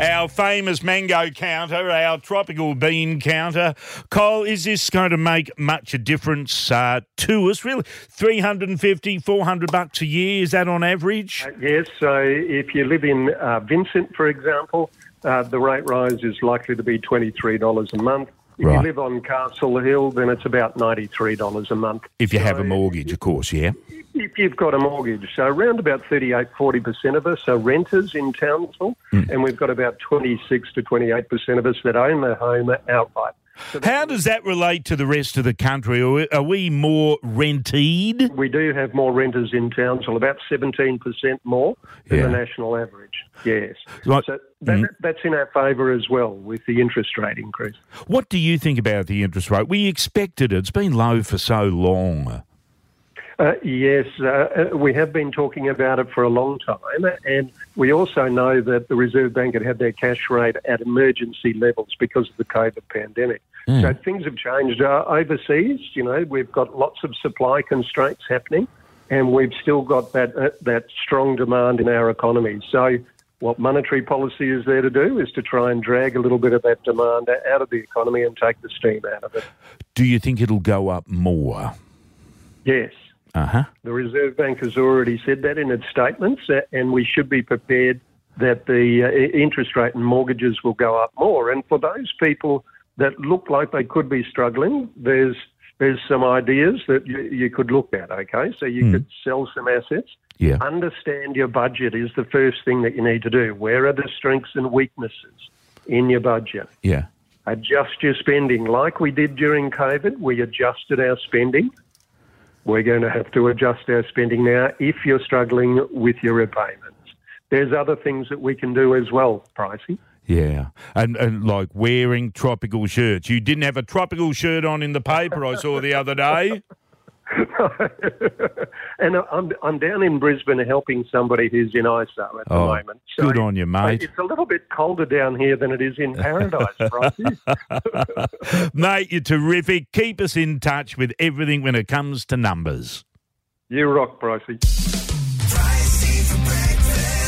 our famous mango counter, our tropical bean counter. Cole, is this going to make much a difference uh, to us? Really, 350, 400 bucks a year, is that on average? Uh, yes, so if you live in uh, Vincent, for example, uh, the rate rise is likely to be $23 a month. If Right. you live on Castle Hill, then it's about $93 a month. If you have a So mortgage, of course, yeah. If you've got a mortgage, so around about 38, 40% of us are renters in Townsville, Hmm. and we've got about 26 to 28% of us that own their home outright. So How does that relate to the rest of the country? Are we, are we more rented? we do have more renters in Townsville, about 17% more than Yeah. the national average. Yes. So that, mm. that's in our favour as well with the interest rate increase. What do you think about the interest rate? We expected it. It's been low for so long. Uh, yes, uh, uh, we have been talking about it for a long time, and we also know that the Reserve Bank had had their cash rate at emergency levels because of the COVID pandemic. So things have changed uh, overseas. You know, we've got lots of supply constraints happening, and we've still got that uh, that strong demand in our economy. So. What monetary policy is there to do is to try and drag a little bit of that demand out of the economy and take the steam out of it. Do you think it'll go up more? Yes. Uh huh. The Reserve Bank has already said that in its statements, uh, and we should be prepared that the uh, interest rate and mortgages will go up more. And for those people that look like they could be struggling, there's there's some ideas that you, you could look at. Okay, so you could sell some assets. Yeah. Understand your budget is the first thing that you need to do. Where are the strengths and weaknesses in your budget? Yeah. adjust your spending like we did during COVID. We adjusted our spending. We're going to have to adjust our spending now if you're struggling with your repayments. There's other things that we can do as well, Pricey. Yeah, and and like wearing tropical shirts. You didn't have a tropical shirt on in the paper I saw the other day. and I'm, I'm down in Brisbane helping somebody who's in ISO at the Oh, moment. good on you, mate. It's a little bit colder down here than it is in paradise, Pricey. Mate, you're terrific. Keep us in touch with everything when it comes to numbers. you rock, Pricey. Pricey for breakfast.